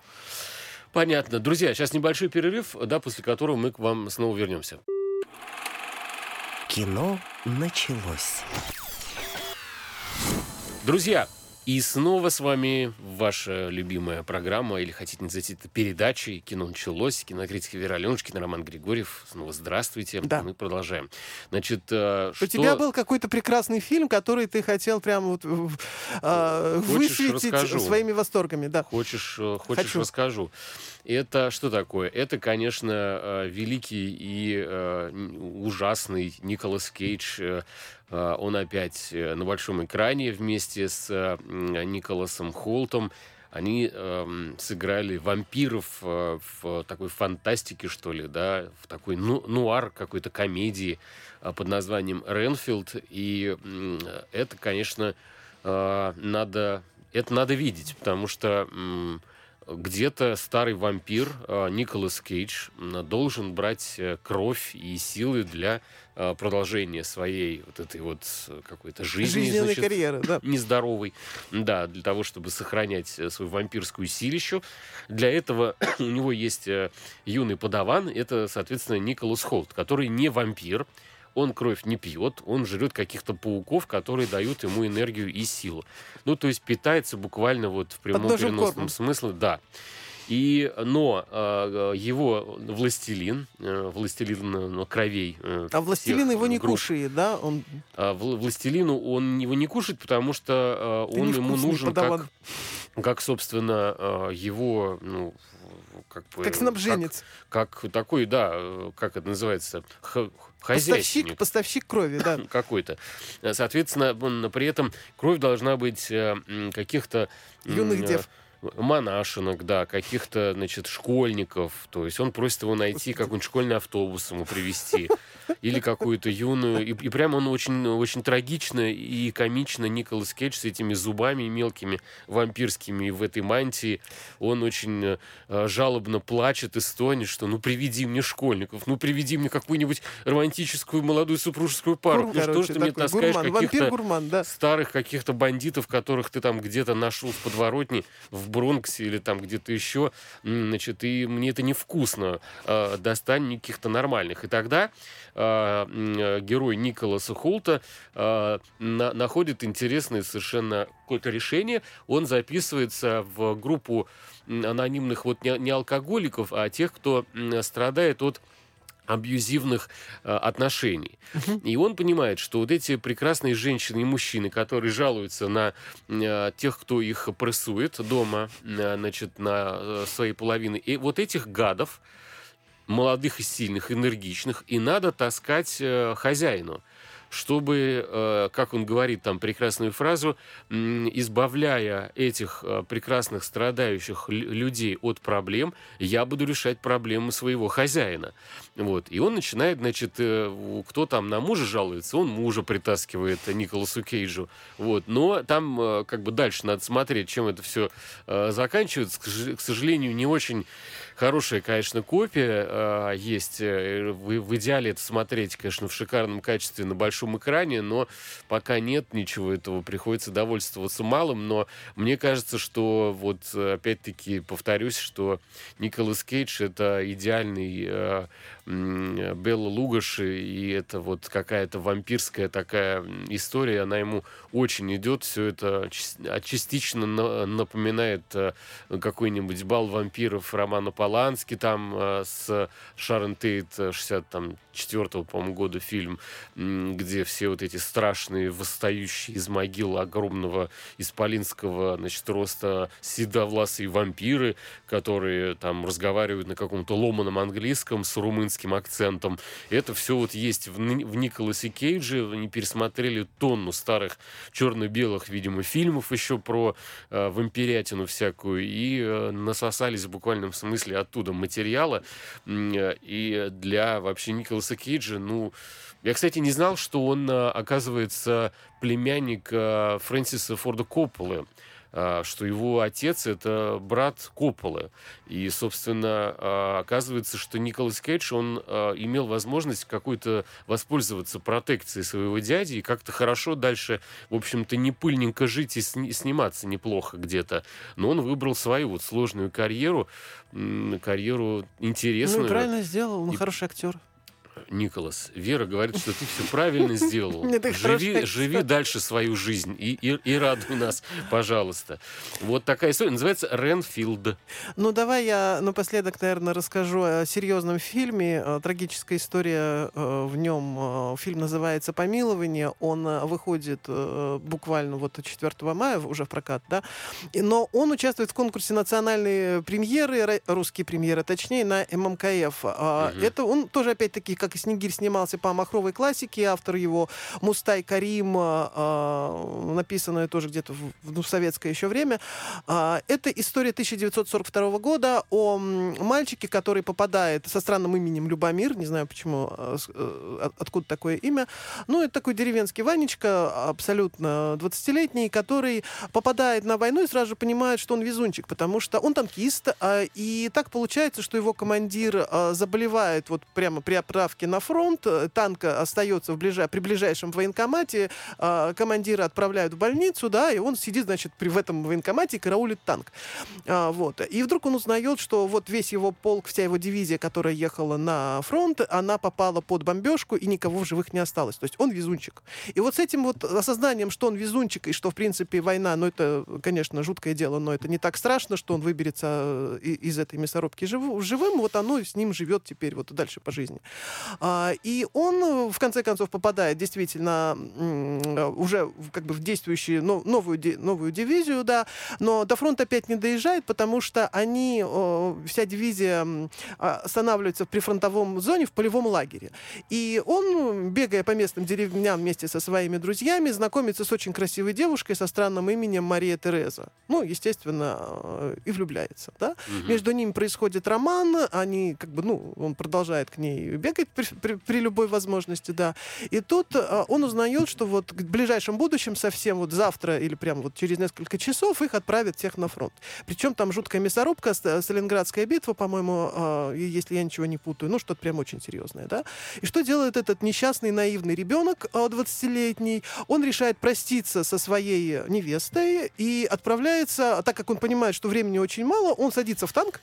Понятно. Друзья, сейчас небольшой перерыв, да, после которого мы к вам снова вернемся. Кино началось. Друзья, и снова с вами ваша любимая программа, или хотите называть это передачей «Кино началось», кинокритики Вера Аленушкина, Роман Григорьев. Снова здравствуйте. Да. Мы продолжаем. Значит, э, У что... тебя был какой-то прекрасный фильм, который ты хотел прям вот Хочешь, высветить расскажу. своими восторгами, да. Хочешь, э, хочешь Хочу. расскажу. Это что такое? Это, конечно, э, великий и э, ужасный Николас Кейдж. Э, э, Он опять э, на большом экране вместе с э, Николасом Холтом. Они эм, сыграли вампиров э, в такой фантастике, что ли, да, в такой ну, нуар какой-то комедии э, под названием «Ренфилд». И м, это, конечно, э, надо, это надо видеть, потому что м, где-то старый вампир э, Николас Кейдж должен брать э, кровь и силы для э, продолжения своей вот этой вот какой-то жизни, Жизненной значит, карьеры, да. нездоровый, да, для того, чтобы сохранять свою вампирскую силищу. Для этого у него есть юный подаван, это, соответственно, Николас Холт, который не вампир, он кровь не пьет, он жрет каких-то пауков, которые дают ему энергию и силу. Ну, то есть питается буквально вот в прямом переносном смысле, да. И, но э, его властелин, э, властелин ну, кровей. Э, а властелин его не групп, кушает, да? Он... Э, властелину он его не кушает, потому что э, он ему нужен как, как, собственно, э, его, ну, как бы... Как снабженец. Как, как такой, да, э, как это называется, х, Поставщик, поставщик крови, да. Какой-то. Соответственно, при этом кровь должна быть э, каких-то... Юных дев монашинок, да, каких-то, значит, школьников. То есть он просит его найти, какой-нибудь школьный автобус ему привезти. Или какую-то юную. И, и прямо он очень, очень трагично и комично Николас Кейдж с этими зубами мелкими, вампирскими в этой мантии. Он очень э, жалобно плачет и стонет, что ну приведи мне школьников, ну приведи мне какую-нибудь романтическую молодую супружескую пару. Гурм, ну короче, что ж ты мне таскаешь каких-то да. старых каких-то бандитов, которых ты там где-то нашел в подворотне в в Бронксе или там где-то еще, значит, и мне это невкусно. Э, достань каких-то нормальных. И тогда э, герой Николаса Холта э, на, находит интересное совершенно какое-то решение. Он записывается в группу анонимных вот не, не алкоголиков, а тех, кто страдает от абьюзивных э, отношений. Uh-huh. И он понимает, что вот эти прекрасные женщины и мужчины, которые жалуются на э, тех, кто их прессует дома, э, значит, на э, своей половины, и вот этих гадов, молодых и сильных, энергичных, и надо таскать э, хозяину чтобы, э, как он говорит там прекрасную фразу, избавляя этих э, прекрасных страдающих людей от проблем, я буду решать проблемы своего хозяина. Вот. И он начинает, значит, э, кто там на мужа жалуется, он мужа притаскивает Николасу Кейджу. Вот. Но там как бы дальше надо смотреть, чем это все заканчивается. К сожалению, не очень хорошая, конечно, копия есть. В, в идеале это смотреть, конечно, в шикарном качестве на большом экране, но пока нет ничего этого, приходится довольствоваться малым, но мне кажется, что вот опять-таки повторюсь, что Николас Кейдж это идеальный э, Белла Лугаши, и это вот какая-то вампирская такая история, она ему очень идет, все это а частично напоминает э, какой-нибудь бал вампиров Романа Полански, там э, с Шарон Тейт 64-го, по-моему, года фильм, где все вот эти страшные, восстающие из могил огромного исполинского, значит, роста седовласые вампиры, которые там разговаривают на каком-то ломаном английском с румынским английским акцентом. Это все вот есть в, в Николасе Кейдже. Они пересмотрели тонну старых черно-белых, видимо, фильмов еще про э, вампирятину всякую и э, насосались в буквальном смысле оттуда материала. Э, и для вообще Николаса Кейджа, ну, я, кстати, не знал, что он, э, оказывается, племянник э, Фрэнсиса Форда Копполы. А, что его отец это брат Копполы. И, собственно, а, оказывается, что Николас Кейдж, он а, имел возможность какой-то воспользоваться протекцией своего дяди и как-то хорошо дальше, в общем-то, не пыльненько жить и сниматься неплохо где-то. Но он выбрал свою вот сложную карьеру, карьеру интересную. Ну, правильно сделал, он и... хороший актер. Николас, Вера говорит, что ты все правильно сделал. Живи, живи дальше свою жизнь и, и, и радуй нас, пожалуйста. Вот такая история. Называется «Ренфилд». Ну, давай я напоследок, наверное, расскажу о серьезном фильме. Э, трагическая история э, в нем. Э, фильм называется «Помилование». Он выходит буквально вот 4 мая уже в прокат, да. Но он участвует в конкурсе национальной премьеры, русские премьеры, точнее, на ММКФ. Угу. Это он тоже, опять-таки, как и Снегирь снимался по махровой классике, автор его Мустай Карим, э, написанная тоже где-то в, ну, в советское еще время. Э, это история 1942 года о мальчике, который попадает со странным именем Любомир, не знаю почему, э, откуда такое имя. Ну, это такой деревенский Ванечка, абсолютно 20-летний, который попадает на войну и сразу же понимает, что он везунчик, потому что он танкист, и так получается, что его командир заболевает вот прямо при отправке отправки на фронт, э, танк остается в ближай... при ближайшем военкомате, э, командира отправляют в больницу, да, и он сидит, значит, при... в этом военкомате и караулит танк. А, вот. И вдруг он узнает, что вот весь его полк, вся его дивизия, которая ехала на фронт, она попала под бомбежку, и никого в живых не осталось. То есть он везунчик. И вот с этим вот осознанием, что он везунчик, и что, в принципе, война, ну, это, конечно, жуткое дело, но это не так страшно, что он выберется э, из этой мясорубки жив... живым, вот оно с ним живет теперь вот дальше по жизни. А, и он, в конце концов, попадает действительно уже как бы в действующую новую, новую дивизию, да, но до фронта опять не доезжает, потому что они, вся дивизия останавливается в прифронтовом зоне, в полевом лагере. И он, бегая по местным деревням вместе со своими друзьями, знакомится с очень красивой девушкой со странным именем Мария Тереза. Ну, естественно, э, и влюбляется, да. Угу. Между ними происходит роман, они как бы, ну, он продолжает к ней бегать при, при, при любой возможности, да. И тут э, он узнает, что вот в ближайшем будущем совсем вот завтра или прямо вот через несколько часов их отправят всех на фронт. Причем там жуткая мясорубка, Сталинградская битва, по-моему, э, если я ничего не путаю, ну, что-то прям очень серьезное, да. И что делает этот несчастный, наивный ребенок, 20-летний? Он решает проститься со своей невестой и отправляется, так как он понимает, что времени очень мало, он садится в танк,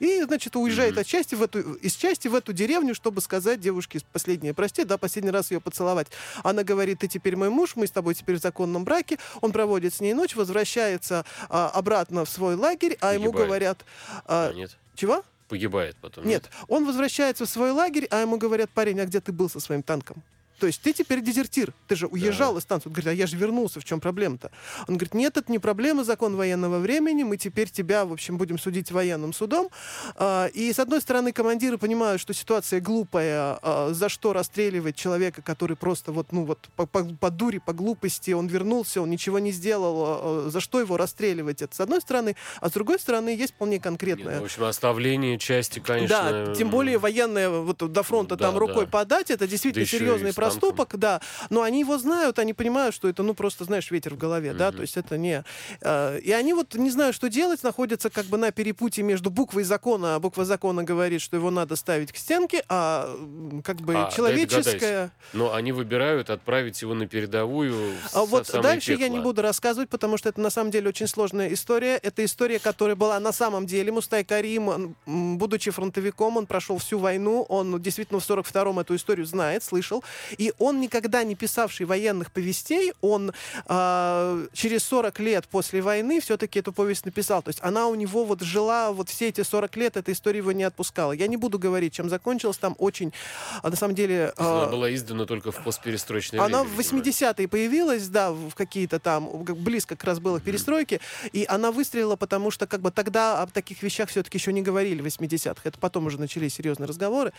и, значит, уезжает mm-hmm. от части в эту, из части в эту деревню, чтобы сказать девушке последнее прости, да, последний раз ее поцеловать. Она говорит, ты теперь мой муж, мы с тобой теперь в законном браке. Он проводит с ней ночь, возвращается а, обратно в свой лагерь, а Погибает. ему говорят... А, а, нет. Чего? Погибает потом. Нет, нет, он возвращается в свой лагерь, а ему говорят, парень, а где ты был со своим танком? То есть ты теперь дезертир. Ты же уезжал да. из станции. Он говорит, а я же вернулся, в чем проблема-то? Он говорит, нет, это не проблема, закон военного времени, мы теперь тебя, в общем, будем судить военным судом. А, и, с одной стороны, командиры понимают, что ситуация глупая, а, за что расстреливать человека, который просто вот, ну вот, по, по, по дуре, по глупости, он вернулся, он ничего не сделал, а, за что его расстреливать? Это с одной стороны. А с другой стороны, есть вполне конкретное. Ну, в общем, оставление части, конечно. Да, тем более военное, вот до фронта да, там рукой да. подать, это действительно да серьезный процесс проступок, да, но они его знают, они понимают, что это, ну, просто, знаешь, ветер в голове, mm-hmm. да, то есть это не... Э, и они вот не знают, что делать, находятся как бы на перепутье между буквой закона, а буква закона говорит, что его надо ставить к стенке, а как бы а, человеческое... Но они выбирают отправить его на передовую А вот дальше пекло. я не буду рассказывать, потому что это на самом деле очень сложная история. Это история, которая была на самом деле. Мустай Карим, будучи фронтовиком, он прошел всю войну, он действительно в 42-м эту историю знает, слышал, и он никогда не писавший военных повестей, он э, через 40 лет после войны все-таки эту повесть написал. То есть она у него вот жила вот все эти 40 лет, эта история его не отпускала. Я не буду говорить, чем закончилась, там очень, а, на самом деле... Э, она была издана только в постперестроечное Она время, в 80-е появилась, да, в какие-то там, близко как раз было к перестройке, mm-hmm. и она выстрелила, потому что как бы тогда об таких вещах все-таки еще не говорили в 80-х. Это потом уже начались серьезные разговоры.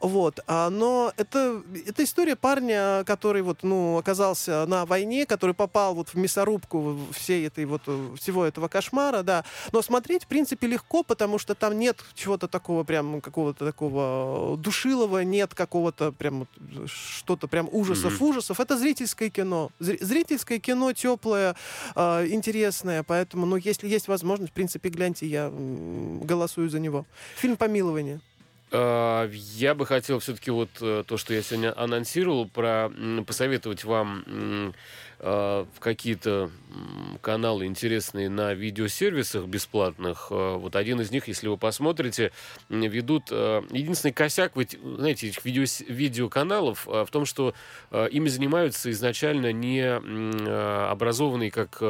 Вот. Но это, это история парня, который вот, ну, оказался на войне, который попал вот в мясорубку всей этой вот, всего этого кошмара, да. Но смотреть, в принципе, легко, потому что там нет чего-то такого прям, какого-то такого душилого, нет какого-то прям что-то прям ужасов, mm-hmm. ужасов. Это зрительское кино. Зрительское кино теплое, э, интересное, поэтому, ну, если есть возможность, в принципе, гляньте, я голосую за него. Фильм «Помилование». А, я бы хотел все-таки вот э, то, что я сегодня анонсировал, про посоветовать вам Э, в какие-то каналы интересные на видеосервисах бесплатных. Э, вот один из них, если вы посмотрите, ведут... Э, единственный косяк, вы, знаете, этих видео, видеоканалов в том, что ими занимаются изначально не образованные как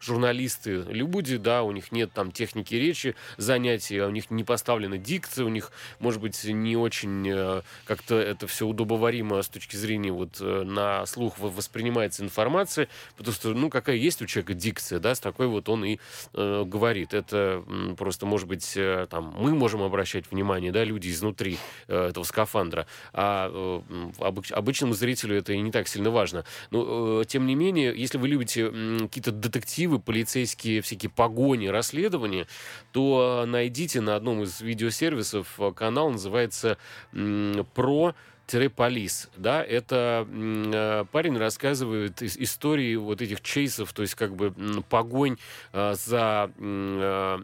журналисты люди, да, у них нет там техники речи, занятий, у них не поставлена дикция, у них, может быть, не очень как-то это все удобоваримо с точки зрения вот на слух воспринимается информация, информации, потому что, ну, какая есть у человека дикция, да, с такой вот он и э, говорит. Это просто, может быть, э, там, мы можем обращать внимание, да, люди изнутри э, этого скафандра, а э, обыч, обычному зрителю это и не так сильно важно. Но, э, тем не менее, если вы любите э, какие-то детективы, полицейские всякие погони, расследования, то найдите на одном из видеосервисов э, канал, называется «Про...» полис, да, это э, парень рассказывает истории вот этих чейсов, то есть как бы погонь э, за э,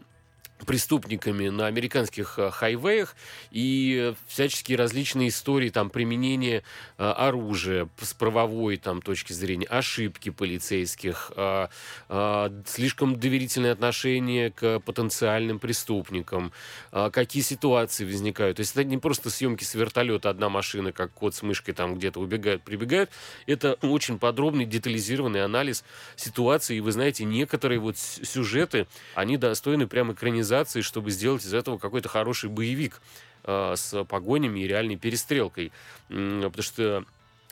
преступниками на американских э, хайвеях и всяческие различные истории там применения э, оружия с правовой там точки зрения, ошибки полицейских, э, э, слишком доверительное отношение к потенциальным преступникам, э, какие ситуации возникают. То есть это не просто съемки с вертолета, одна машина, как кот с мышкой там где-то убегают, прибегают. Это очень подробный, детализированный анализ ситуации. И вы знаете, некоторые вот сюжеты, они достойны прямо экранизации экранизации, чтобы сделать из этого какой-то хороший боевик э, с погонями и реальной перестрелкой. Потому что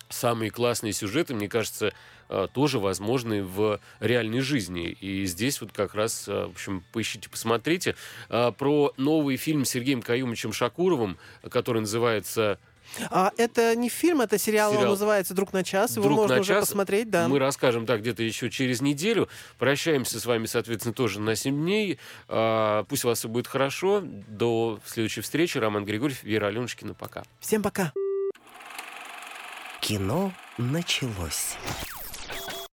самые классные сюжеты, мне кажется, э, тоже возможны в реальной жизни. И здесь вот как раз, э, в общем, поищите, посмотрите. Про новый фильм с Сергеем Каюмовичем Шакуровым, который называется а, это не фильм, это сериал, сериал. он называется «Друг на час». Его «Друг можно на уже час». посмотреть, да. Мы расскажем, так, где-то еще через неделю. Прощаемся с вами, соответственно, тоже на 7 дней. А, пусть у вас все будет хорошо. До следующей встречи. Роман Григорьев, Вера Аленушкина. Пока. Всем пока. Кино началось.